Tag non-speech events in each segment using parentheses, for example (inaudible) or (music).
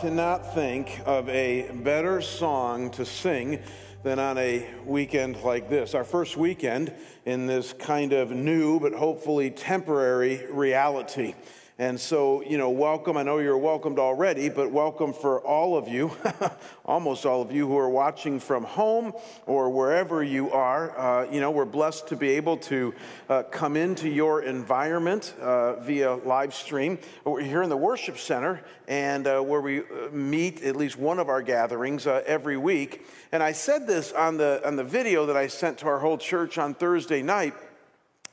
cannot think of a better song to sing than on a weekend like this. Our first weekend in this kind of new but hopefully temporary reality. And so, you know, welcome. I know you're welcomed already, but welcome for all of you, (laughs) almost all of you who are watching from home or wherever you are. Uh, you know, we're blessed to be able to uh, come into your environment uh, via live stream. We're here in the worship center and uh, where we uh, meet at least one of our gatherings uh, every week. And I said this on the, on the video that I sent to our whole church on Thursday night,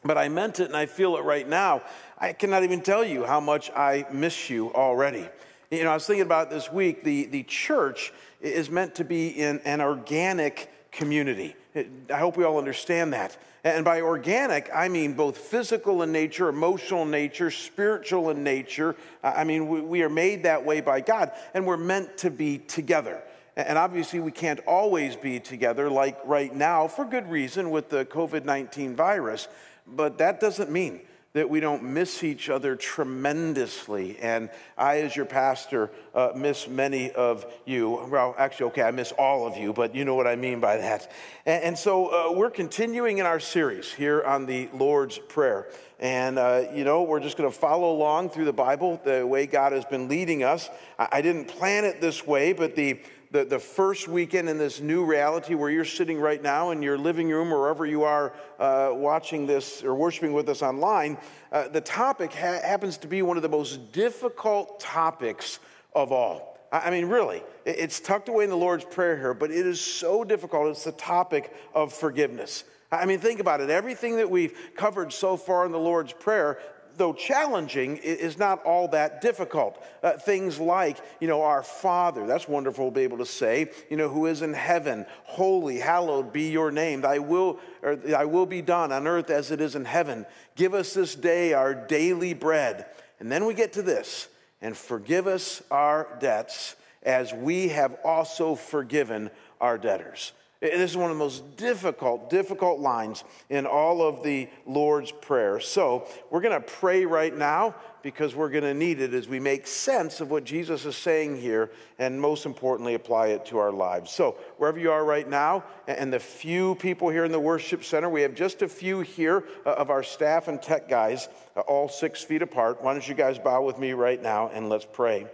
but I meant it and I feel it right now. I cannot even tell you how much I miss you already. You know, I was thinking about this week, the, the church is meant to be in an organic community. I hope we all understand that. And by organic, I mean both physical in nature, emotional in nature, spiritual in nature. I mean, we are made that way by God, and we're meant to be together. And obviously, we can't always be together, like right now, for good reason with the COVID 19 virus. But that doesn't mean that we don't miss each other tremendously. And I, as your pastor, uh, miss many of you. Well, actually, okay, I miss all of you, but you know what I mean by that. And, and so uh, we're continuing in our series here on the Lord's Prayer. And, uh, you know, we're just going to follow along through the Bible the way God has been leading us. I, I didn't plan it this way, but the the, the first weekend in this new reality where you're sitting right now in your living room or wherever you are uh, watching this or worshiping with us online, uh, the topic ha- happens to be one of the most difficult topics of all. I mean, really, it's tucked away in the Lord's Prayer here, but it is so difficult. It's the topic of forgiveness. I mean, think about it. Everything that we've covered so far in the Lord's Prayer, though challenging, is not all that difficult. Uh, things like, you know, our Father, that's wonderful to be able to say, you know, who is in heaven, holy, hallowed be your name. Thy will, or thy will be done on earth as it is in heaven. Give us this day our daily bread. And then we get to this, and forgive us our debts as we have also forgiven our debtors. This is one of the most difficult, difficult lines in all of the Lord's Prayer. So we're going to pray right now because we're going to need it as we make sense of what Jesus is saying here and most importantly, apply it to our lives. So wherever you are right now, and the few people here in the worship center, we have just a few here uh, of our staff and tech guys, uh, all six feet apart. Why don't you guys bow with me right now and let's pray.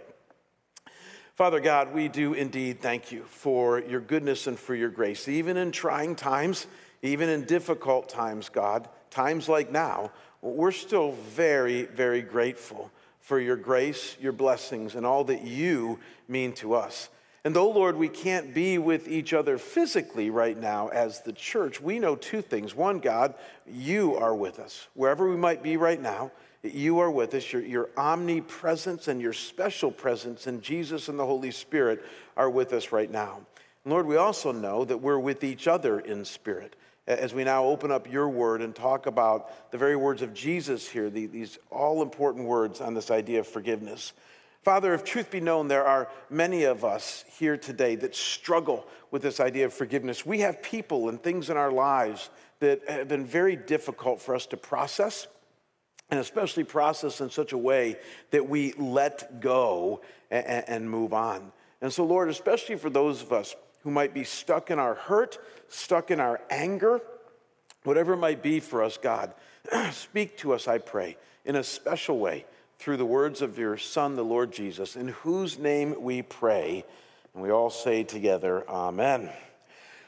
Father God, we do indeed thank you for your goodness and for your grace. Even in trying times, even in difficult times, God, times like now, we're still very, very grateful for your grace, your blessings, and all that you mean to us. And though, Lord, we can't be with each other physically right now as the church, we know two things. One, God, you are with us wherever we might be right now you are with us. Your, your omnipresence and your special presence in Jesus and the Holy Spirit are with us right now. And Lord, we also know that we're with each other in spirit as we now open up your word and talk about the very words of Jesus here, the, these all important words on this idea of forgiveness. Father, if truth be known, there are many of us here today that struggle with this idea of forgiveness. We have people and things in our lives that have been very difficult for us to process and especially process in such a way that we let go and, and, move on. And so, Lord, especially for those of us who might be stuck in our hurt, stuck in our anger, whatever it might be for us, God, (clears throat) speak to us, I pray, in a special way through the words of your Son, the Lord Jesus, in whose name we pray. And we all say together, Amen.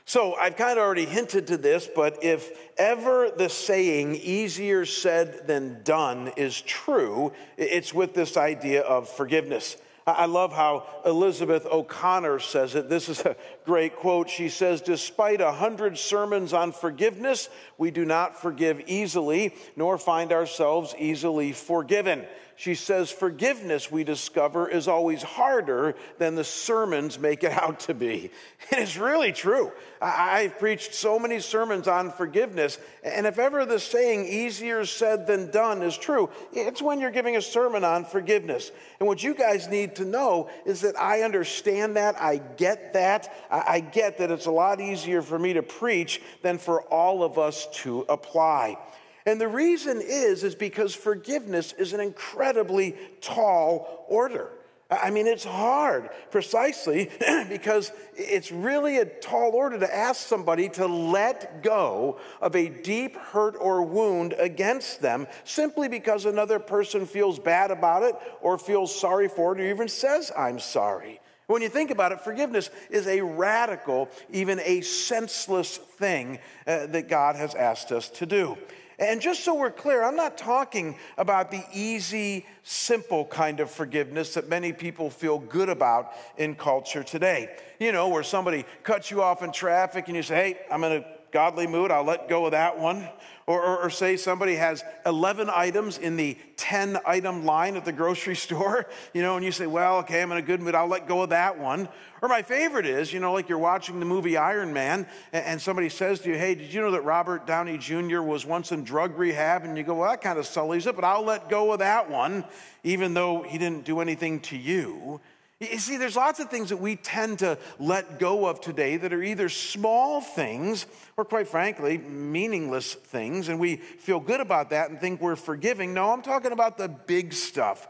So I've kind of already hinted to this, but if ever the saying easier said than done is true, it's with this idea of forgiveness. I love how Elizabeth O'Connor says it. This is a great quote. She says, Despite a hundred sermons on forgiveness, we do not forgive easily, nor find ourselves easily forgiven. She says, Forgiveness, we discover, is always harder than the sermons make it out to be. (laughs) And it's really true. I've preached so many sermons on forgiveness, and if ever the saying, easier said than done, is true, it's when you're giving a sermon on forgiveness. And what you guys need to know is that I understand that, I get that, I get that it's a lot easier for me to preach than for all of us to apply. And the reason is is because forgiveness is an incredibly tall order. I mean, it's hard precisely (clears throat) because it's really a tall order to ask somebody to let go of a deep hurt or wound against them simply because another person feels bad about it or feels sorry for it or even says, I'm sorry. When you think about it, forgiveness is a radical, even a senseless thing uh, that God has asked us to do. And just so we're clear, I'm not talking about the easy, simple kind of forgiveness that many people feel good about in culture today. You know, where somebody cuts you off in traffic and you say, hey, I'm in a godly mood, I'll let go of that one. Or, or, or, say somebody has 11 items in the 10 item line at the grocery (laughs) store, you know, and you say, well, okay, I'm in a good mood, I'll let go of that one. Or my favorite is, you know, like you're watching the movie Iron Man and, and somebody says to you, hey, did you know that Robert Downey Jr. was once in drug rehab? And you go, well, that kind of sullies it, but I'll let go of that one, even though he didn't do anything to you. You see, there's lots of things that we tend to let go of today that are either small things or, quite frankly, meaningless things, and we feel good about that and think we're forgiving. No, I'm talking about the big stuff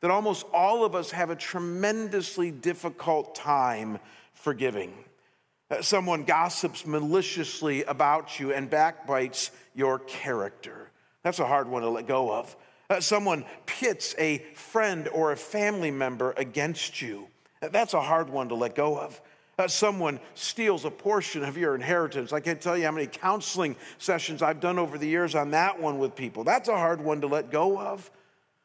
that almost all of us have a tremendously difficult time forgiving. Uh, someone gossips maliciously about you and backbites your character. That's a hard one to let go of. Uh, someone pits a friend or a family member against you. That's a hard one to let go of. Uh, someone steals a portion of your inheritance. I can't tell you how many counseling sessions I've done over the years on that one with people. That's a hard one to let go of.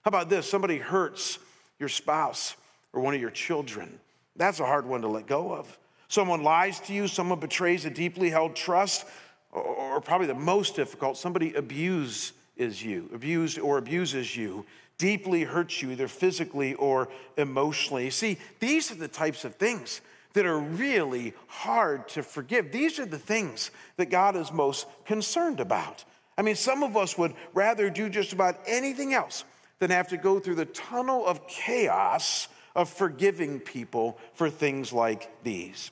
How about this? Somebody hurts your spouse or one of your children. That's a hard one to let go of. Someone lies to you, someone betrays a deeply held trust, or, or probably the most difficult, somebody abuses is you, abused or abuses you, deeply hurts you, either physically or emotionally. See, these are the types of things that are really hard to forgive. These are the things that God is most concerned about. I mean, some of us would rather do just about anything else than have to go through the tunnel of chaos of forgiving people for things like these.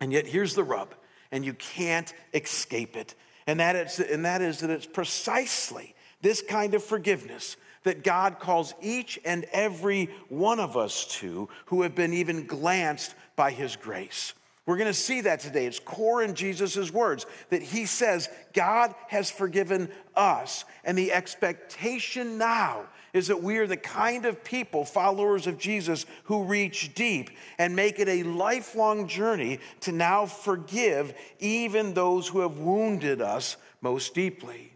And yet, here's the rub, and you can't escape it. And that is, and that is that it's precisely this kind of forgiveness that God calls each and every one of us to who have been even glanced by his grace. We're going to see that today. It's core in Jesus' words that he says, God has forgiven us. And the expectation now is that we are the kind of people, followers of Jesus, who reach deep and make it a lifelong journey to now forgive even those who have wounded us most deeply.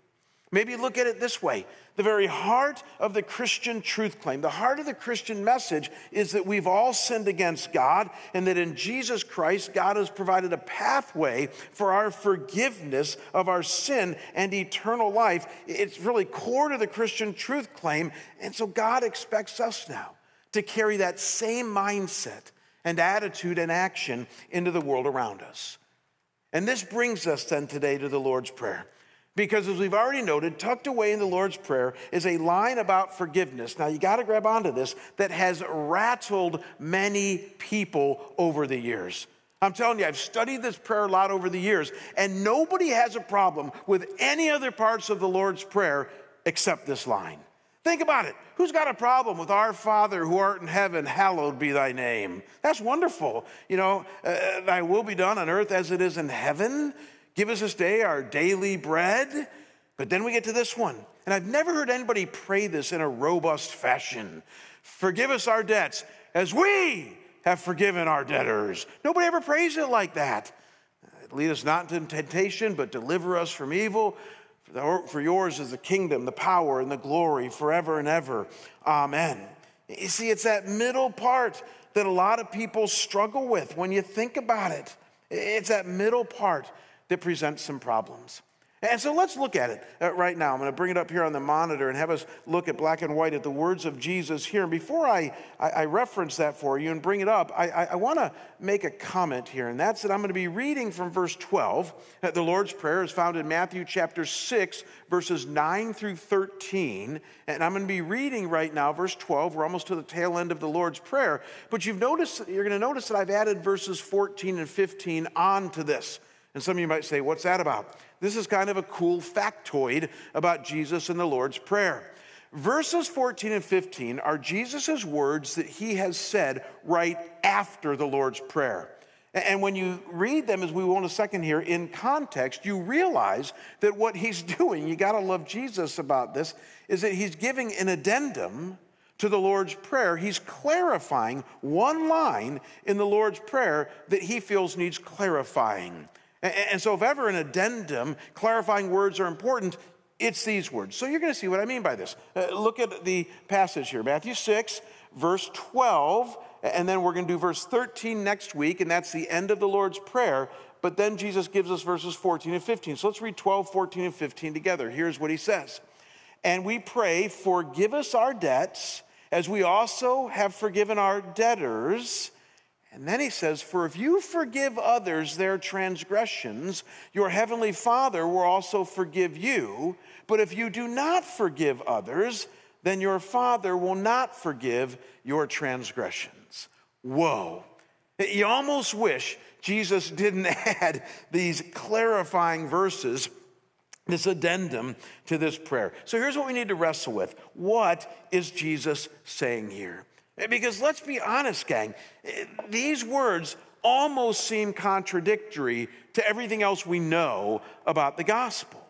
Maybe look at it this way the very heart of the Christian truth claim, the heart of the Christian message is that we've all sinned against God and that in Jesus Christ, God has provided a pathway for our forgiveness of our sin and eternal life. It's really core to the Christian truth claim. And so God expects us now to carry that same mindset and attitude and action into the world around us. And this brings us then today to the Lord's Prayer. Because as we've already noted, tucked away in the Lord's Prayer is a line about forgiveness. Now, you got to grab onto this that has rattled many people over the years. I'm telling you, I've studied this prayer a lot over the years, and nobody has a problem with any other parts of the Lord's Prayer except this line. Think about it. Who's got a problem with our Father who art in heaven, hallowed be thy name? That's wonderful. You know, uh, thy will be done on earth as it is in heaven. Give us this day our daily bread. But then we get to this one. And I've never heard anybody pray this in a robust fashion. Forgive us our debts as we have forgiven our debtors. Nobody ever prays it like that. Uh, lead us not into temptation, but deliver us from evil. For yours is the kingdom, the power, and the glory forever and ever. Amen. You see, it's that middle part that a lot of people struggle with when you think about it. It's that middle part that presents some problems. And so let's look at it uh, right now. I'm going to bring it up here on the monitor and have us look at black and white at the words of Jesus here. And before I, I, I reference that for you and bring it up, I, I, I want to make a comment here, and that's that I'm going to be reading from verse 12. Uh, the Lord's Prayer is found in Matthew chapter 6, verses 9 through 13. And I'm going to be reading right now, verse 12. We're almost to the tail end of the Lord's Prayer. But you've noticed, you're going to notice that I've added verses 14 and 15 on to this. And some of you might say, What's that about? This is kind of a cool factoid about Jesus and the Lord's Prayer. Verses 14 and 15 are Jesus' words that he has said right after the Lord's Prayer. And when you read them, as we will in a second here, in context, you realize that what he's (laughs) doing, you got to love Jesus about this, is that he's giving an addendum to the Lord's Prayer. He's clarifying one line in the Lord's Prayer that he feels needs clarifying. And so, if ever an addendum, clarifying words are important, it's these words. So, you're going to see what I mean by this. Uh, look at the passage here Matthew 6, verse 12, and then we're going to do verse 13 next week, and that's the end of the Lord's Prayer. But then Jesus gives us verses 14 and 15. So, let's read 12, 14, and 15 together. Here's what he says And we pray, forgive us our debts, as we also have forgiven our debtors and then he says, For if you forgive others their transgressions, your heavenly Father will also forgive you. But if you do not forgive others, then your Father will not forgive your transgressions. Whoa. You almost wish Jesus didn't (laughs) add these clarifying verses, this addendum to this prayer. So here's what we need to wrestle with What is Jesus saying here? Eh, because let's be honest, gang, eh, these words almost seem contradictory to everything else we know about the gospel.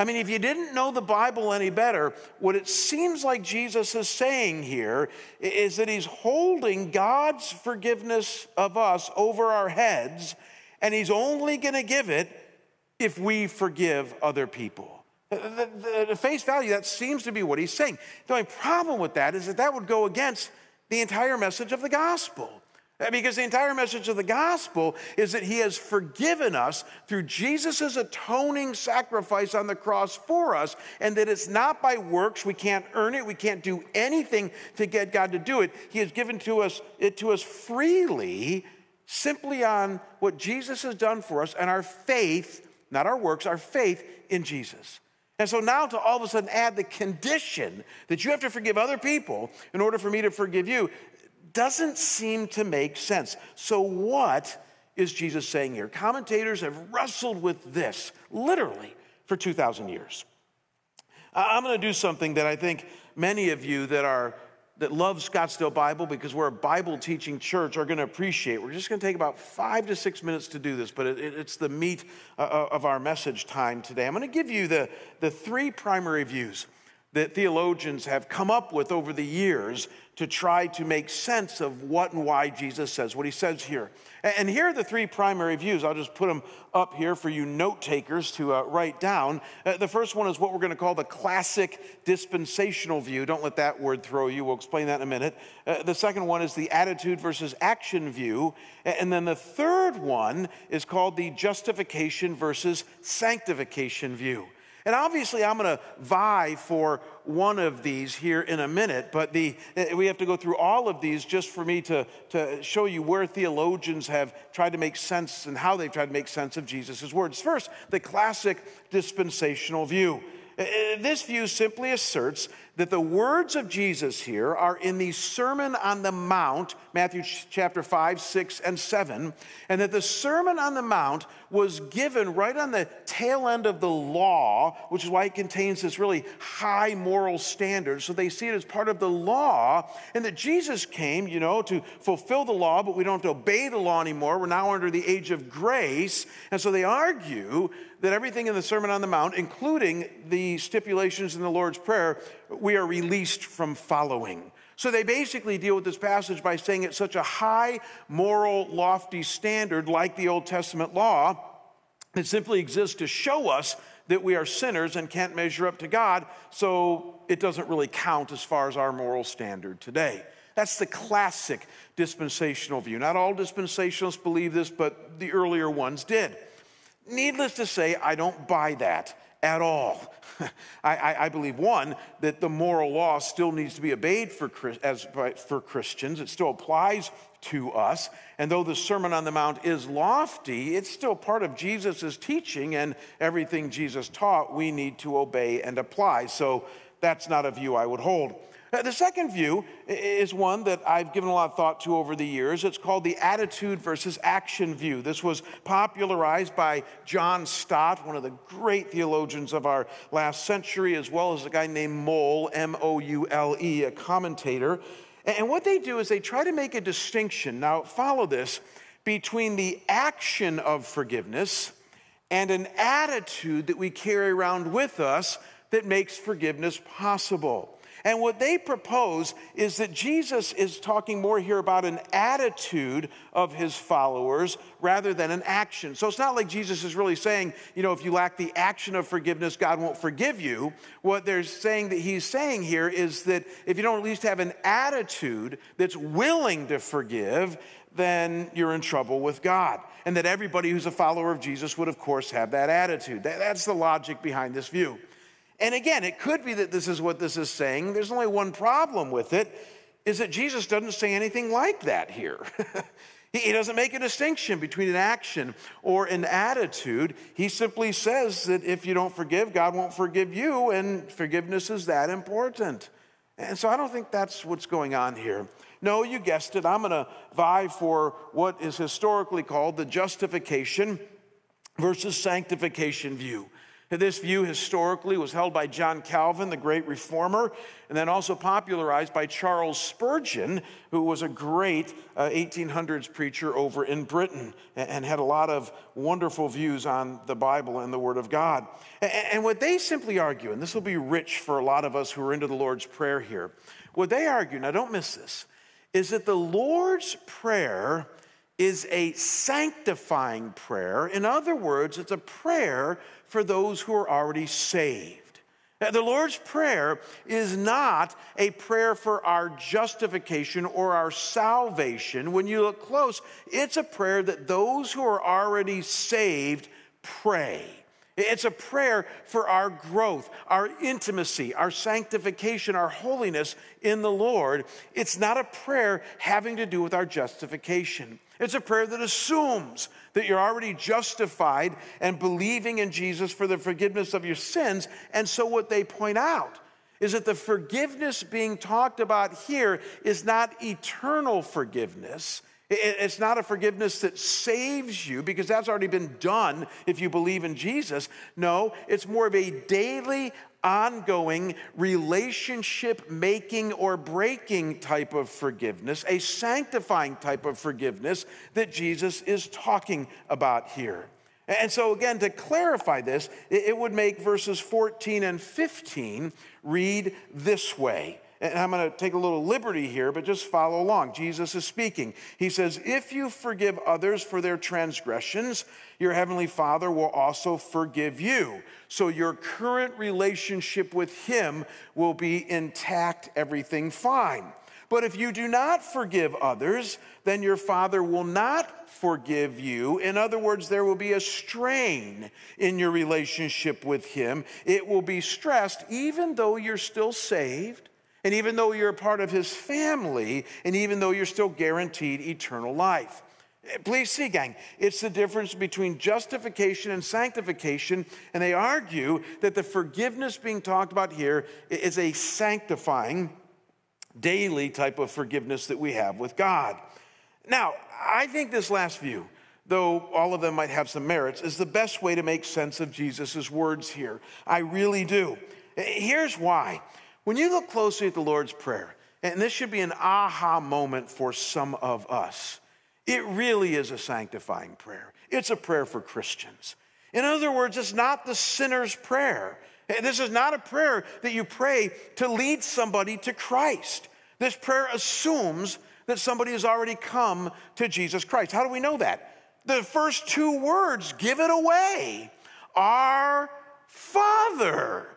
I mean, if you didn't know the Bible any better, what it seems like Jesus is saying here is that he's holding God's forgiveness of us over our heads, and he's only going to give it if we forgive other people. The, the, the, face value, that seems to be what he's saying. The only problem with that is that that would go against the entire message of the gospel. Because the entire message of the gospel is that he has forgiven us through Jesus' atoning sacrifice on the cross for us, and that it's not by works. We can't earn it. We can't do anything to get God to do it. He has given to us it to us freely, simply on what Jesus has done for us and our faith, not our works, our faith in Jesus. And so now to all of a sudden add the condition that you have to forgive other people in order for me to forgive you doesn't seem to make sense. So, what is Jesus saying here? Commentators have wrestled with this literally for 2,000 years. I'm going to do something that I think many of you that are that love Scottsdale Bible because we're a Bible teaching church are going to appreciate. We're just going to take about five to six minutes to do this, but it, it's the meat uh, uh, of our message time today. I'm going to give you the, the three primary views that theologians have come up with over the years to try to make sense of what and why Jesus says what he says here. And here are the three primary views. I'll just put them up here for you note takers to uh, write down. Uh, the first one is what we're going to call the classic dispensational view. Don't let that word throw you. We'll explain that in a minute. Uh, the second one is the attitude versus action view. And then the third one is called the justification versus sanctification view. And obviously, I'm going to vie for one of these here in a minute, but the, eh, we have to go through all of these just for me to, to show you where theologians have tried to make sense and how they've tried to make sense of Jesus' words. First, the classic dispensational view. Eh, this view simply asserts that the words of Jesus here are in the Sermon on the Mount, Matthew chapter 5, 6, and 7, and that the Sermon on the Mount was given right on the tail end of the law, which is why it contains this really high moral standard. So they see it as part of the law, and that Jesus came, you know, to fulfill the law, but we don't have to obey the law anymore. We're now under the age of grace. And so they argue that everything in the Sermon on the Mount, including the stipulations in the Lord's Prayer, we are released from following. So they basically deal with this passage by saying it's such a high, moral, lofty standard, like the Old Testament law, it simply exists to show us that we are sinners and can't measure up to God, so it doesn't really count as far as our moral standard today. That's the classic dispensational view. Not all dispensationalists believe this, but the earlier ones did. Needless to say, I don't buy that. at all. (laughs) I, I, I, believe, one, that the moral law still needs to be obeyed for, as, for Christians. It still applies to us. And though the Sermon on the Mount is lofty, it's still part of Jesus' teaching, and everything Jesus taught, we need to obey and apply. So that's not a view I would hold. Uh, the second view is one that I've given a lot of thought to over the years. It's called the attitude versus action view. This was popularized by John Stott, one of the great theologians of our last century, as well as a guy named Moule, M O U L E, a commentator. And what they do is they try to make a distinction. Now, follow this between the action of forgiveness and an attitude that we carry around with us that makes forgiveness possible. And what they propose is that Jesus is talking more here about an attitude of his followers rather than an action. So it's not like Jesus is really saying, you know, if you lack the action of forgiveness, God won't forgive you. What they're saying that he's saying here is that if you don't at least have an attitude that's willing to forgive, then you're in trouble with God. And that everybody who's a follower of Jesus would, of course, have that attitude. That's the logic behind this view. And again, it could be that this is what this is saying. There's only one problem with it is that Jesus doesn't say anything like that here. (laughs) he doesn't make a distinction between an action or an attitude. He simply says that if you don't forgive, God won't forgive you, and forgiveness is that important. And so I don't think that's what's going on here. No, you guessed it. I'm going to vie for what is historically called the justification versus sanctification view. This view historically was held by John Calvin, the great reformer, and then also popularized by Charles Spurgeon, who was a great uh, 1800s preacher over in Britain and had a lot of wonderful views on the Bible and the Word of God. And what they simply argue, and this will be rich for a lot of us who are into the Lord's Prayer here, what they argue, now don't miss this, is that the Lord's Prayer is a sanctifying prayer. In other words, it's a prayer for those who are already saved. The Lord's Prayer is not a prayer for our justification or our salvation. When you look close, it's a prayer that those who are already saved pray. It's a prayer for our growth, our intimacy, our sanctification, our holiness in the Lord. It's not a prayer having to do with our justification. It's a prayer that assumes that you're already justified and believing in Jesus for the forgiveness of your sins. And so, what they point out is that the forgiveness being talked about here is not eternal forgiveness. It's not a forgiveness that saves you because that's already been done if you believe in Jesus. No, it's more of a daily ongoing relationship making or breaking type of forgiveness, a sanctifying type of forgiveness that Jesus is talking about here. And so, again, to clarify this, it would make verses 14 and 15 read this way. And I'm going to take a little liberty here, but just follow along. Jesus is speaking. He says, If you forgive others for their transgressions, your heavenly Father will also forgive you. So your current relationship with Him will be intact, everything fine. But if you do not forgive others, then your Father will not forgive you. In other words, there will be a strain in your relationship with Him. It will be stressed, even though you're still saved and even though you're a part of his family, and even though you're still guaranteed eternal life. Please see, gang, it's the difference between justification and sanctification. And they argue that the forgiveness being talked about here is a sanctifying, daily type of forgiveness that we have with God. Now, I think this last view, though all of them might have some merits, is the best way to make sense of Jesus' words here. I really do. Here's why. When you look closely at the Lord's Prayer, and this should be an aha moment for some of us, it really is a sanctifying prayer. It's a prayer for Christians. In other words, it's not the sinner's prayer. This is not a prayer that you pray to lead somebody to Christ. This prayer assumes that somebody has already come to Jesus Christ. How do we know that? The first two words give it away. Our Father.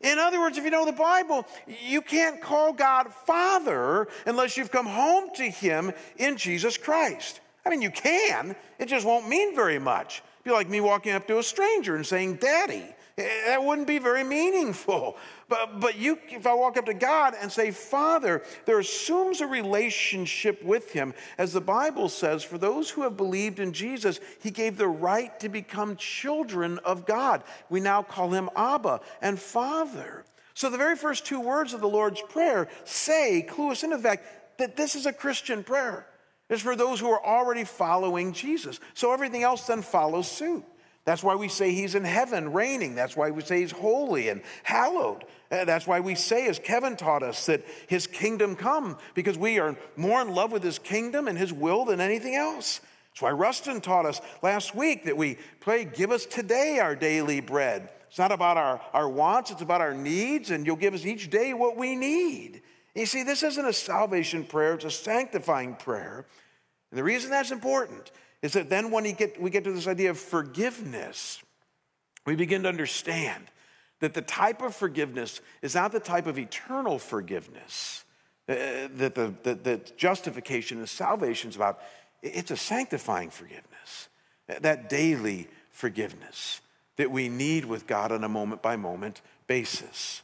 In other words, if you know the Bible, you can't call God Father unless you've come home to Him in Jesus Christ. I mean, you can, it just won't mean very much. It'd be like me walking up to a stranger and saying, Daddy. Eh, that wouldn't be very meaningful. But, but you, if I walk up to God and say, Father, there assumes a relationship with Him. As the Bible says, for those who have believed in Jesus, He gave the right to become children of God. We now call Him Abba and Father. So the very first two words of the Lord's Prayer say, clue us into the fact that this is a Christian prayer. It's for those who are already following Jesus. So everything else then follows suit. That's why we say he's in heaven reigning. That's why we say he's holy and hallowed. Uh, that's why we say, as Kevin taught us, that his kingdom come, because we are more in love with his kingdom and his will than anything else. That's why Rustin taught us last week that we pray, Give us today our daily bread. It's not about our, our wants, it's about our needs, and you'll give us each day what we need. You see, this isn't a salvation prayer, it's a sanctifying prayer. And the reason that's important is that then when get, we get to this idea of forgiveness, we begin to understand that the type of forgiveness is not the type of eternal forgiveness uh, that the that, that justification and salvation is about. It's a sanctifying forgiveness, that daily forgiveness that we need with God on a moment by moment basis.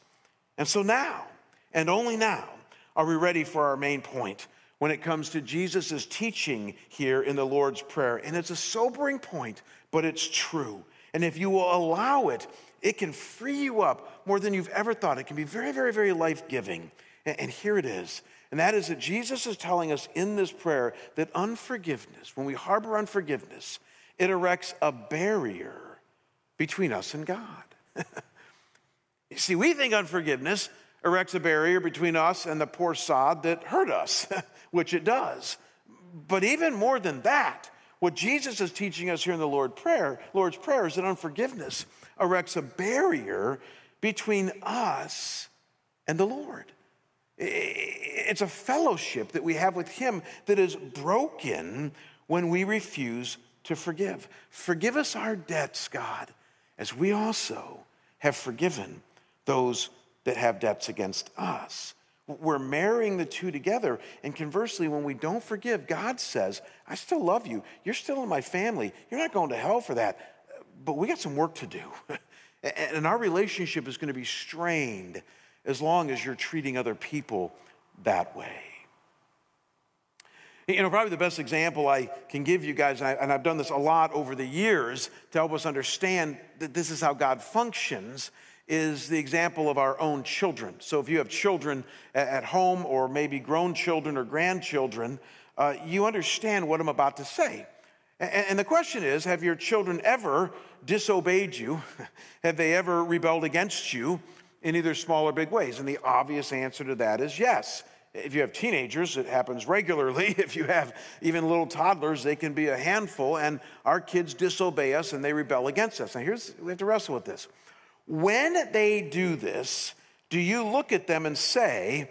And so now, and only now, are we ready for our main point when it comes to Jesus' teaching here in the Lord's Prayer. And it's a sobering point, but it's true. And if you will allow it, it can free you up more than you've ever thought. It can be very, very, very life giving. And here it is. And that is that Jesus is telling us in this prayer that unforgiveness, when we harbor unforgiveness, it erects a barrier between us and God. (laughs) you see, we think unforgiveness erects a barrier between us and the poor sod that hurt us. (laughs) which it does. But even more than that, what Jesus is teaching us here in the Lord prayer, Lord's Prayer is that unforgiveness erects a barrier between us and the Lord. It's a fellowship that we have with Him that is broken when we refuse to forgive. Forgive us our debts, God, as we also have forgiven those that have debts against us. We're marrying the two together. And conversely, when we don't forgive, God says, I still love you. You're still in my family. You're not going to hell for that. But we got some work to do. (laughs) and our relationship is going to be strained as long as you're treating other people that way. You know, probably the best example I can give you guys, and I've done this a lot over the years to help us understand that this is how God functions, is the example of our own children. So if you have children at home, or maybe grown children or grandchildren, uh, you understand what I'm about to say. And the question is Have your children ever disobeyed you? (laughs) have they ever rebelled against you in either small or big ways? And the obvious answer to that is yes. If you have teenagers, it happens regularly. (laughs) If you have even little toddlers, they can be a handful, and our kids disobey us and they rebel against us. Now, here's, we have to wrestle with this. When they do this, do you look at them and say,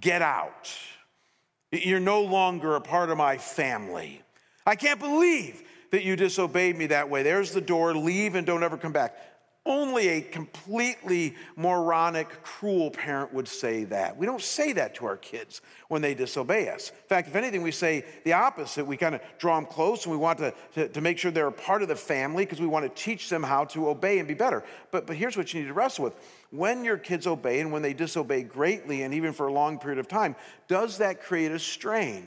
Get out? You're no longer a part of my family. I can't believe that you disobeyed me that way. There's the door, leave and don't ever come back. Only a completely moronic, cruel parent would say that. We don't say that to our kids when they disobey us. In fact, if anything, we say the opposite. We kind of draw them close and we want to, to, to make sure they're a part of the family because we want to teach them how to obey and be better. But, but here's what you need to wrestle with. When your kids obey and when they disobey greatly and even for a long period of time, does that create a strain?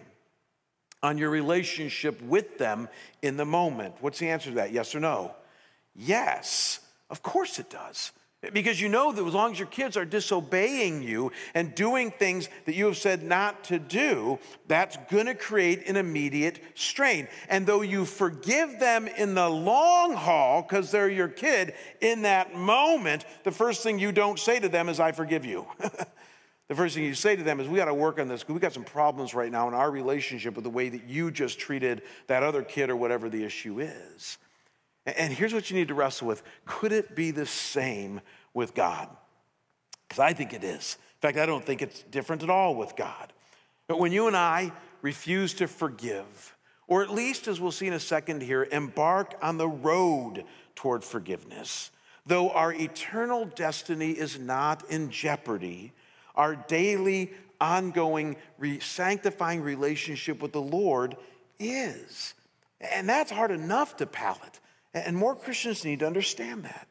on your relationship with them in the moment? What's the answer to that? Yes or no? Yes. Of course it does. Because you know that as long as your kids are disobeying you and doing things that you have said not to do, that's going to create an immediate strain. And though you forgive them in the long haul because they're your kid, in that moment, the first thing you don't say to them is, I forgive you. (laughs) the first thing you say to them is, We got to work on this because we got some problems right now in our relationship with the way that you just treated that other kid or whatever the issue is. And here's what you need to wrestle with could it be the same with God? Because I think it is. In fact, I don't think it's different at all with God. But when you and I refuse to forgive, or at least, as we'll see in a second here, embark on the road toward forgiveness, though our eternal destiny is not in jeopardy, our daily, ongoing, sanctifying relationship with the Lord is. And that's hard enough to palate And more Christians need to understand that.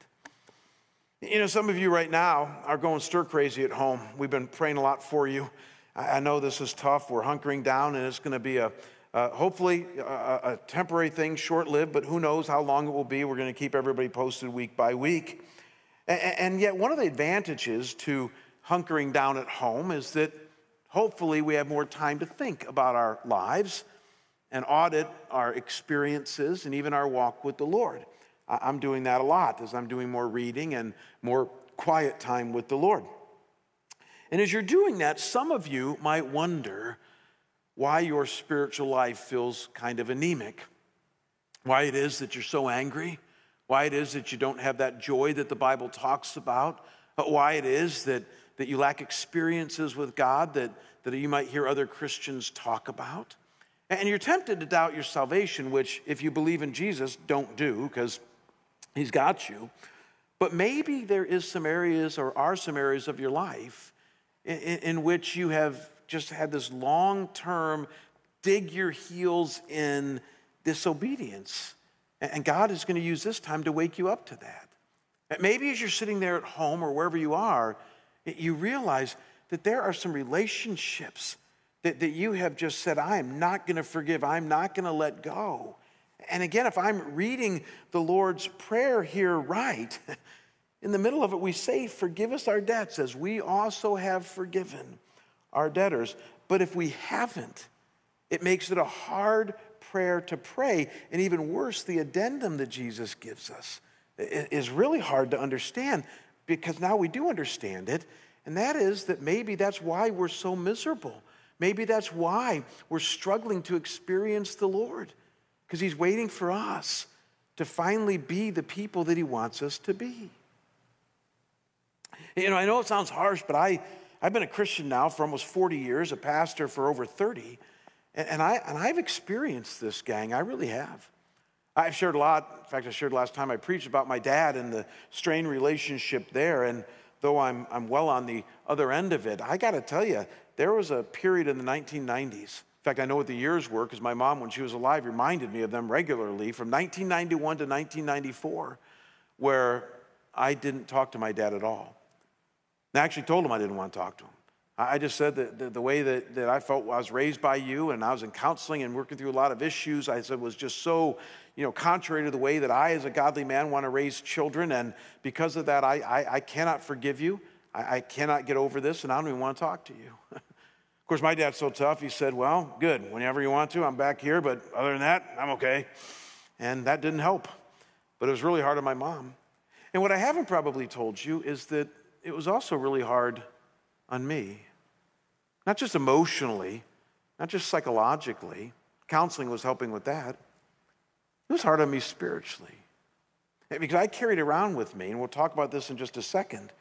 You know, some of you right now are going stir crazy at home. We've been praying a lot for you. I know this is tough. We're hunkering down, and it's going to be a uh, hopefully a, a temporary thing, short lived, but who knows how long it will be. We're going to keep everybody posted week by week. And, and yet, one of the advantages to hunkering down at home is that hopefully we have more time to think about our lives and audit our experiences and even our walk with the Lord. I'm doing that a lot as I'm doing more reading and more quiet time with the Lord. And as you're doing that, some of you might wonder why your spiritual life feels kind of anemic, why it is that you're so angry, why it is that you don't have that joy that the Bible talks about, why it is that, that you lack experiences with God that, that you might hear other Christians talk about. And you're tempted to doubt your salvation, which, if you believe in Jesus, don't do because He's got you. But maybe there is some areas or are some areas of your life in, in which you have just had this long term dig your heels in disobedience. And God is going to use this time to wake you up to that. Maybe as you're sitting there at home or wherever you are, you realize that there are some relationships that, that you have just said, I am not going to forgive, I'm not going to let go. And again, if I'm reading the Lord's Prayer here right, (laughs) in the middle of it, we say, Forgive us our debts as we also have forgiven our debtors. But if we haven't, it makes it a hard prayer to pray. And even worse, the addendum that Jesus gives us is really hard to understand because now we do understand it. And that is that maybe that's why we're so miserable. Maybe that's why we're struggling to experience the Lord because He's waiting for us to finally be the people that He wants us to be. You know, I know it sounds harsh, but I, I've been a Christian now for almost 40 years, a pastor for over 30, and, and, I, and I've experienced this, gang. I really have. I've shared a lot. In fact, I shared last time I preached about my dad and the strained relationship there. And though I'm, I'm well on the other end of it, I got to tell you, there was a period in the 1990s. In fact, I know what the years were because my mom, when she was alive, reminded me of them regularly from 1991 to 1994, where I didn't talk to my dad at all. I actually told him I didn't want to talk to him. I just said that the, way that, that I felt I was raised by you and I was in counseling and working through a lot of issues, I said was just so, you know, contrary to the way that I, as a godly man, want to raise children. And because of that, I, I, I cannot forgive you. I cannot get over this, and I don't even want to talk to you. (laughs) of course, my dad's so tough, he said, Well, good. Whenever you want to, I'm back here, but other than that, I'm okay. And that didn't help. But it was really hard on my mom. And what I haven't probably told you is that it was also really hard on me. Not just emotionally, not just psychologically. Counseling was helping with that. It was hard on me spiritually. Because I carried around with me, and we'll talk about this in just a second,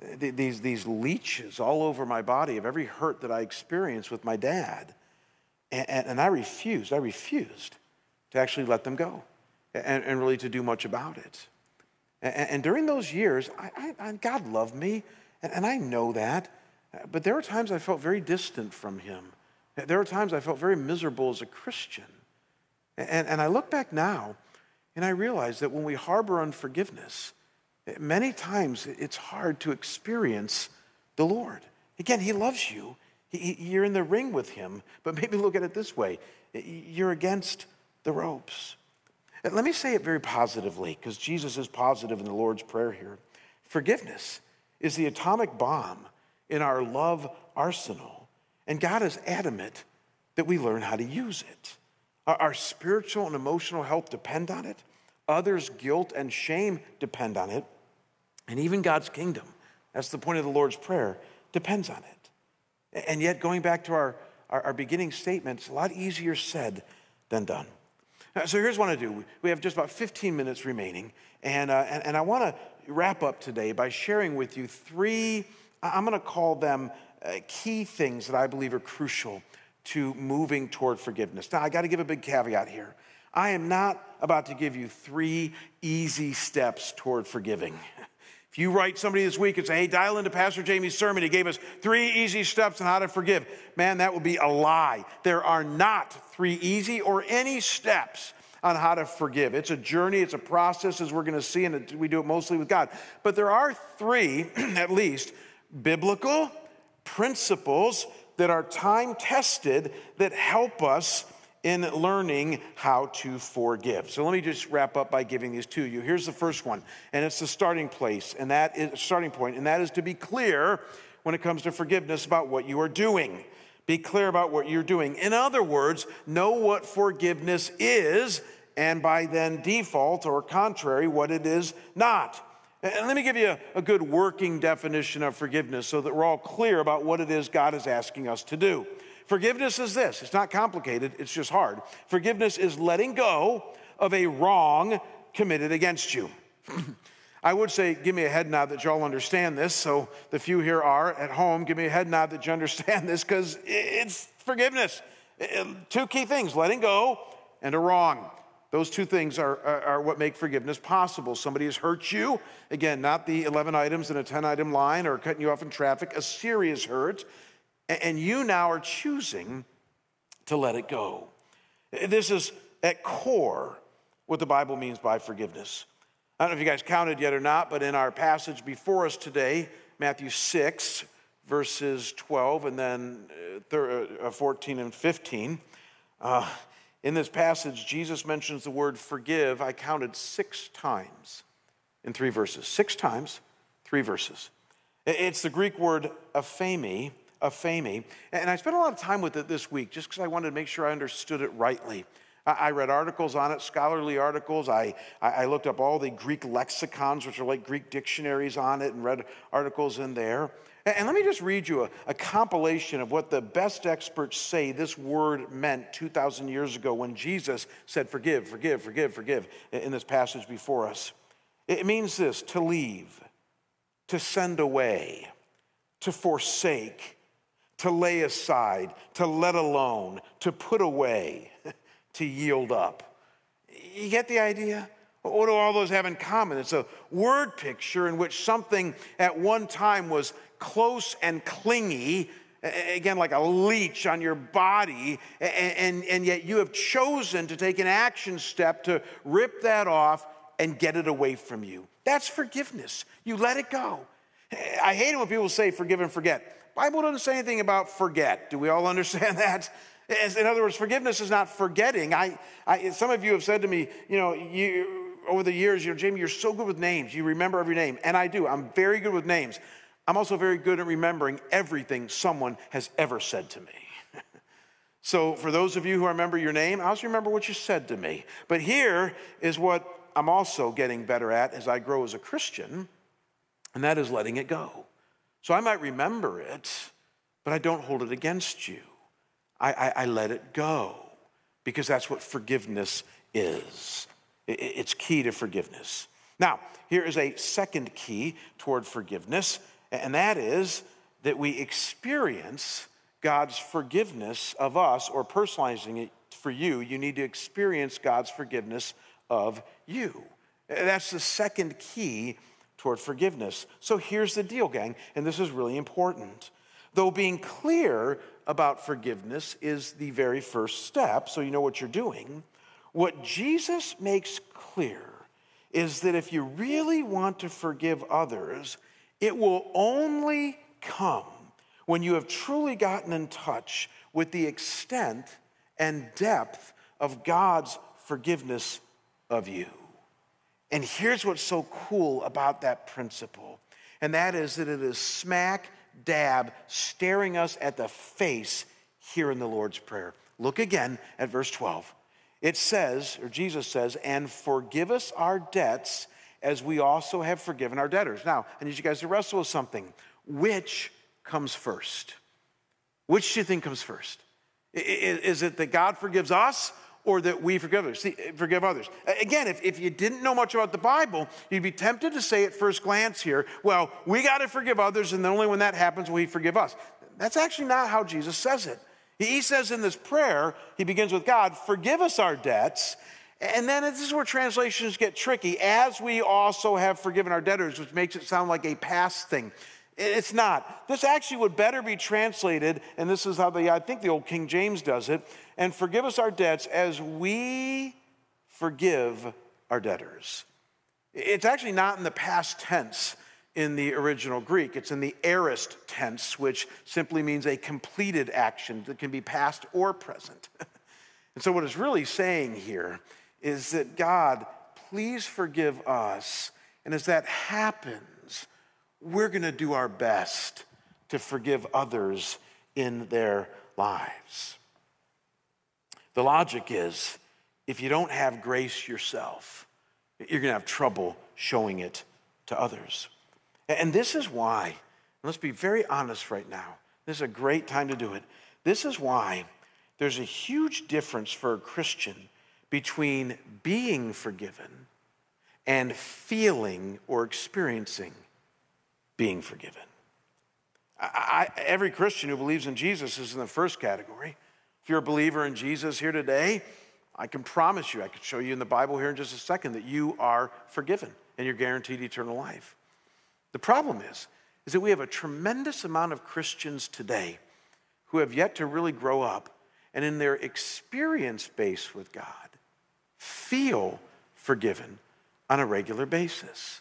these, these leeches all over my body of every hurt that I experienced with my dad. And, and, and I refused, I refused to actually let them go and, and really to do much about it. And, and during those years, I, I, God loved me, and, and I know that. But there were times I felt very distant from Him. There were times I felt very miserable as a Christian. And, and I look back now, and I realize that when we harbor unforgiveness, many times it's hard to experience the Lord. Again, He loves you. You're in the ring with Him, but maybe look at it this way you're against the ropes. Uh, let me say it very positively, because Jesus is positive in the Lord's Prayer here. Forgiveness is the atomic bomb in our love arsenal, and God is adamant that we learn how to use it. Our, spiritual and emotional health depend on it, others' guilt and shame depend on it, and even God's kingdom, that's the point of the Lord's Prayer, depends on it. And yet, going back to our, our, our beginning statement, it's a lot easier said than done. So here's what I do. We have just about 15 minutes remaining, and, uh, and, and I want to wrap up today by sharing with you three, I'm going to call them uh, key things that I believe are crucial to moving toward forgiveness. Now, I got to give a big caveat here. I am not about to give you three easy steps toward forgiving. If you write somebody this week and say, hey, dial into Pastor Jamie's sermon, he gave us three easy steps on how to forgive, man, that would be a lie. There are not three easy or any steps. on how to forgive. It's a journey, it's a process, as we're going to see, and we do it mostly with God. But there are three, (clears throat) at least, biblical principles that are time tested that help us in learning how to forgive. So let me just wrap up by giving these to you. Here's the first one, and it's the starting place, and that is starting point, and that is to be clear when it comes to forgiveness about what you are doing. Be clear about what you're doing. In other words, know what forgiveness is, and by then default or contrary, what it is not. And let me give you a, a, good working definition of forgiveness so that we're all clear about what it is God is asking us to do. Forgiveness is this it's not complicated, it's just hard. Forgiveness is letting go of a wrong committed against you. (clears throat) I would say, give me a head nod that y'all understand this. So the few here are at home, give me a head nod that you (laughs) understand this because it's forgiveness. Two key things letting go and a wrong. Those two things are, are, are, what make forgiveness possible. Somebody has hurt you, again, not the 11 items in a 10 item line or cutting you off in traffic, a serious hurt, and you now are choosing to let it go. This is at core what the Bible means by forgiveness. I don't know if you guys counted yet or not, but in our passage before us today, Matthew 6, verses 12 and then uh, uh, 14 and 15, uh, in this passage, Jesus mentions the word forgive, I counted six times in three verses. Six times, three verses. It's the Greek word aphemi, aphemi. And I spent a lot of time with it this week just because I wanted to make sure I understood it rightly. I read articles on it, scholarly articles. I, I looked up all the Greek lexicons, which are like Greek dictionaries on it, and read articles in there. And let me just read you a, a, compilation of what the best experts say this word meant 2,000 years ago when Jesus said, Forgive, forgive, forgive, forgive, in this passage before us. It means this to leave, to send away, to forsake, to lay aside, to let alone, to put away, (laughs) to yield up. You get the idea? What do all those have in common? It's a word picture in which something at one time was close and clingy, again, like a leech on your body, and, and, yet you have chosen to take an action step to rip that off and get it away from you. That's forgiveness. You let it go. I hate it when people say forgive and forget. Bible doesn't say anything about forget. Do we all (laughs) understand that? In other words, forgiveness is not forgetting. I, I, some of you have said to me, you know, you, over the years, you know, Jamie, you're so good with names. You remember every name. And I do. I'm very good with names. I'm also very good at remembering everything someone has ever said to me. (laughs) so, for those of you who remember your name, I also remember what you said to me. But here is what I'm also getting better at as I grow as a Christian, and that is letting it go. So I might remember it, but I don't hold it against you. I, I, I let it go because that's what forgiveness is. It, it's key to forgiveness. Now, here is a second key toward forgiveness, and that is that we experience God's forgiveness of us, or personalizing it for you, you need to experience God's forgiveness of you. That's the second key toward forgiveness. So here's the deal, gang, and this is really important. Though being clear about forgiveness is the very first step, so you know what you're doing, what Jesus makes clear is that if you really want to forgive others, it will only come when you have truly gotten in touch with the extent and depth of God's forgiveness of you. And here's what's so cool about that principle, and that is that it is smack dab staring us at the face here in the Lord's Prayer. Look again at verse 12. It says, or Jesus says, and forgive us our debts as we also have forgiven our debtors. Now, I need you guys to wrestle with something. Which comes first? Which do you think comes first? Is it that God forgives us or that we forgive others. See, forgive others. Again, if, if you didn't know much about the Bible, you'd be tempted to say at first glance here, well, we got to forgive others, and then only when that happens will he forgive us. That's actually not how Jesus says it. He says in this prayer, he begins with God, forgive us our debts. And then this is where translations get tricky, as we also have forgiven our debtors, which makes it sound like a past thing. It's not. This actually would better be translated, and this is how the I think the old King James does it, and forgive us our debts as we forgive our debtors. It's actually not in the past tense in the original Greek. It's in the aorist tense, which simply means a completed action that can be past or present. (laughs) and so, what it's really saying here is that God, please forgive us. And as that happens, we're going to do our best to forgive others in their lives. The logic is if you don't have grace yourself, you're going to have trouble showing it to others. And this is why, let's be very honest right now. This is a great time to do it. This is why there's a huge difference for a Christian between being forgiven and feeling or experiencing being forgiven. I, I, every Christian who believes in Jesus is in the first category. If you're a believer in Jesus here today, I can promise you, I could show you in the Bible here in just a second, that you are forgiven and you're guaranteed eternal life. The problem is, is that we have a tremendous amount of Christians today who have yet to really grow up and in their experience base with God feel forgiven on a regular basis.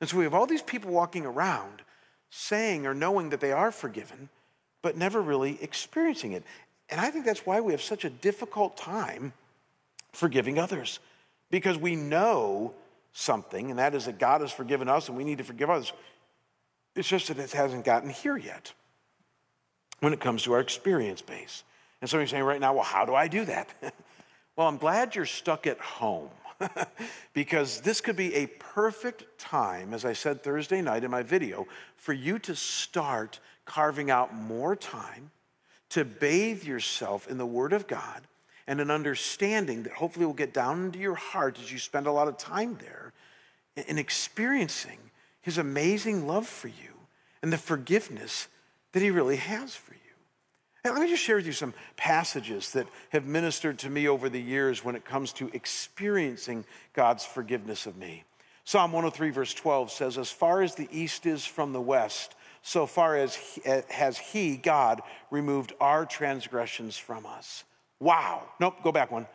And so we have all these people walking around saying or knowing that they are forgiven, but never really experiencing it. And I think that's why we have such a difficult time forgiving others, because we know something, and that is that God has forgiven us and we need to forgive others. It's just that it hasn't gotten here yet when it comes to our experience base. And so you're saying right now, well, how do I do that? (laughs) well, I'm glad you're stuck at home (laughs) because this could be a perfect time, as I said Thursday night in my video, for you to start carving out more time to bathe yourself in the Word of God and an understanding that hopefully will get down into your heart as you spend a lot of time there in experiencing his amazing love for you and the forgiveness that he really has for you. And let me just share with you some passages that have ministered to me over the years when it comes to experiencing God's forgiveness of me. Psalm 103, verse 12 says, As far as the east is from the west, so far as he, eh, has he, God, removed our transgressions from us. Wow. Nope, go back one.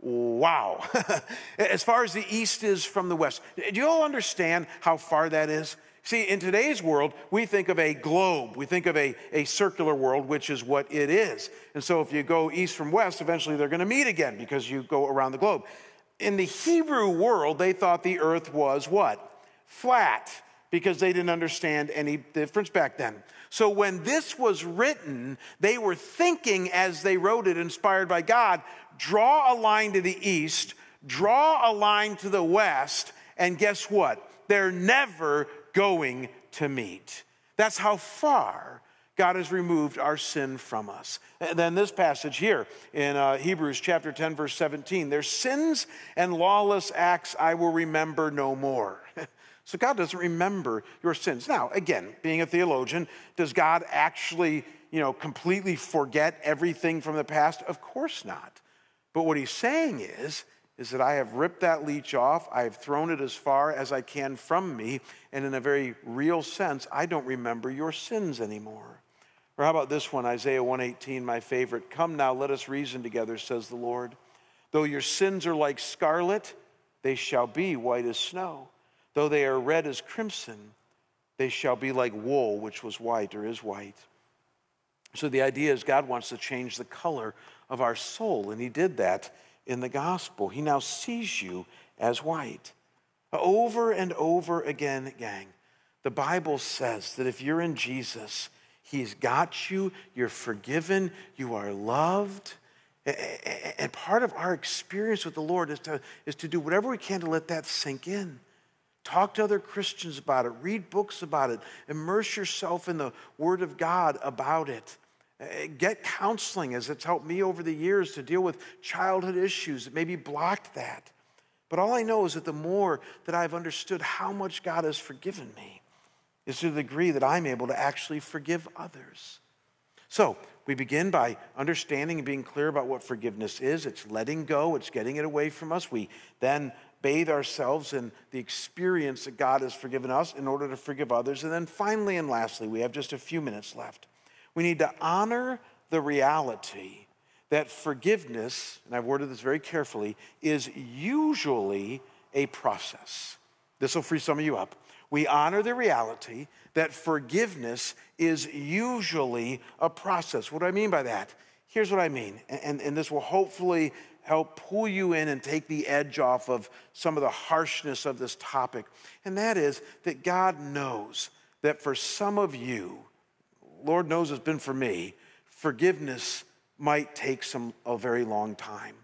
Wow. (laughs) as far as the east is from the west. Do you all understand how far that is? See, in today's world, we think of a globe. We think of a, a circular world, which is what it is. And so if you go east from west, eventually they're going to meet again because you go around the globe. In the Hebrew world, they thought the earth was what? Flat, because they didn't understand any difference back then. So when this was written, they were thinking as they wrote it, inspired by God, draw a line to the east, draw a line to the west, and guess what? They're never going to meet. That's how far God has removed our sin from us. And then this passage here in uh, Hebrews chapter 10, verse 17 their sins and lawless acts I will remember no more. (laughs) So God doesn't remember your sins. Now, again, being a theologian, does God actually, you know, completely forget everything from the past? Of course not. But what he's saying is, is that I have ripped that leech off, I have thrown it as far as I can from me, and in a very real sense, I don't remember your sins anymore. Or how about this one, Isaiah 118, my favorite. Come now, let us reason together, says the Lord. Though your sins are like scarlet, they shall be white as snow. Though they are red as crimson, they shall be like wool, which was white or is white. So the idea is God wants to change the color of our soul, and He did that in the gospel. He now sees you as white. Over and over again, gang, the Bible says that if you're in Jesus, He's got you, you're forgiven, you are loved. And part of our experience with the Lord is to, is to do whatever we can to let that sink in. Talk to other Christians about it. Read books about it. Immerse yourself in the Word of God about it. Eh, get counseling, as it's helped me over the years to deal with childhood issues that maybe blocked that. But all I know is that the more that I've understood how much God has forgiven me is to the degree that I'm able to actually forgive others. So, we begin by understanding and being clear about what forgiveness is. It's letting go, it's getting it away from us. We then bathe ourselves in the experience that God has forgiven us in order to forgive others. And then finally and lastly, we have just a few minutes left. We need to honor the reality that forgiveness, and I've worded this very carefully, is usually a process. This will free some of you up. We honor the reality that forgiveness is usually a process. What do I mean by that? Here's what I mean, and, and this will hopefully help pull you in and take the edge off of some of the harshness of this topic. And that is that God knows that for some of you, Lord knows it's been for me, forgiveness might take some a very long time.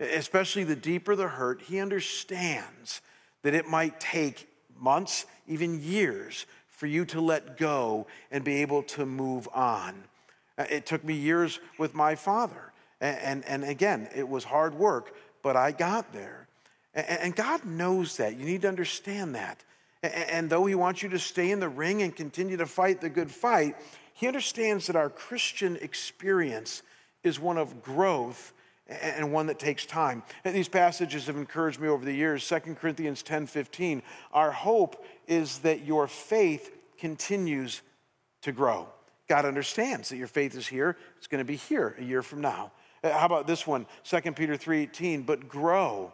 Especially the deeper the hurt, he understands that it might take months, even years, for you to let go and be able to move on. It took me years with my father. And, and, and again, it was hard work, but I got there. And, and God knows that. You need to understand that. And, and though He wants you to stay in the ring and continue to fight the good fight, He understands that our Christian experience is one of growth and one that takes time. And these passages have encouraged me over the years. 2 Corinthians 10 15. Our hope is that your faith continues to grow. God understands that your faith is here. It's going to be here a year from now. Uh, how about this one? 2 Peter 3:18, but grow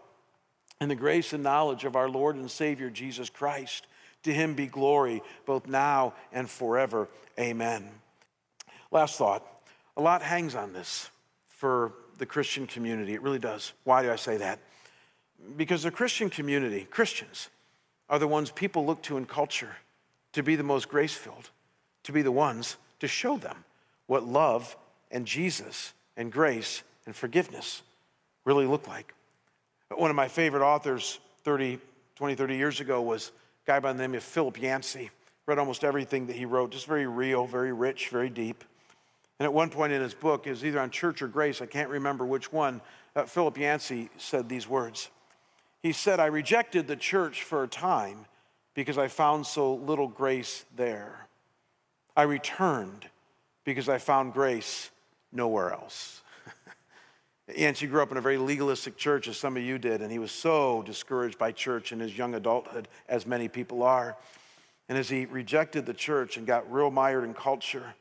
in the grace and knowledge of our Lord and Savior Jesus Christ. To him be glory both now and forever. Amen. Last thought. A lot hangs on this for the Christian community. It really does. Why do I say that? Because the Christian community, Christians, are the ones people look to in culture to be the most grace filled, to be the ones to show them what love and Jesus and grace and forgiveness really look like. One of my favorite authors 30, 20, 30 years ago was guy by the name of Philip Yancey. Read almost everything that he wrote, just very real, very rich, very deep. And at one point in his book, is either on church or grace, I can't remember which one, uh, Philip Yancey said these words. He said, I rejected the church for a time because I found so little grace there. I returned because I found grace nowhere else. Yancey grew up in a very legalistic church, as some of you did, and he was so discouraged by church in his young adulthood, as many people are. And as he rejected the church and got real mired in culture,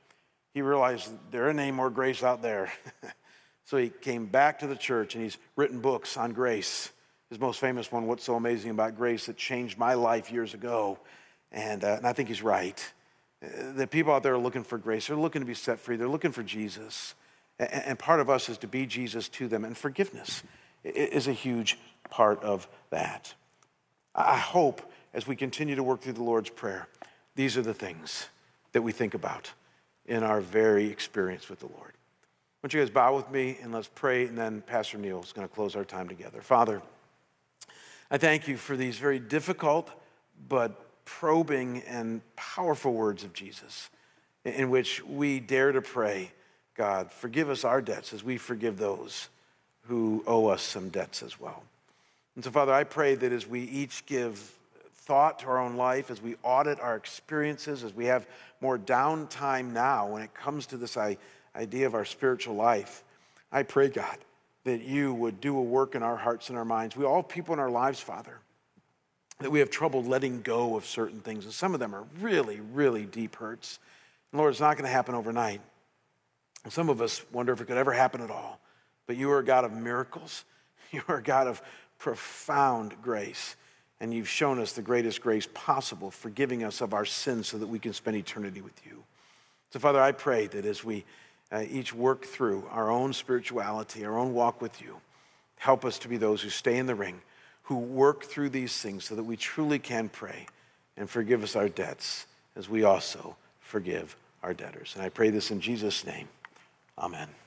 he realized there ain't any more grace out there. (laughs) so he came back to the church and he's written books on grace. His most famous one, What's So Amazing About Grace, that changed my life years ago. And, uh, and I think he's right. Uh, the people out there are looking for grace. They're looking to be set free. They're looking for Jesus. And, part of us is to be Jesus to them. And forgiveness is a huge part of that. I hope as we continue to work through the Lord's Prayer, these are the things that we think about in our very experience with the Lord. Why don't you guys bow with me and let's pray, and then Pastor Neil is going to close our time together. Father, I thank you for these very difficult but probing and powerful words of Jesus in which we dare to pray, God, forgive us our debts as we forgive those who owe us some debts as well. And so, Father, I pray that as we each give thought to our own life, as we audit our experiences, as we have more downtime now when it comes to this idea of our spiritual life, I pray, God, that you would do a work in our hearts and our minds. We all people in our lives, Father, that we have trouble letting go of certain things. And some of them are really, really deep hurts. And Lord, it's not going to happen overnight. Some of us wonder if it could ever happen at all. But you are a God of miracles. (laughs) You are a God of profound grace. And you've shown us the greatest grace possible, forgiving us of our sins so that we can spend eternity with you. So, Father, I pray that as we uh, each work through our own spirituality, our own walk with you, help us to be those who stay in the ring, who work through these things so that we truly can pray and forgive us our debts as we also forgive our debtors. And I pray this in Jesus' name. Amen.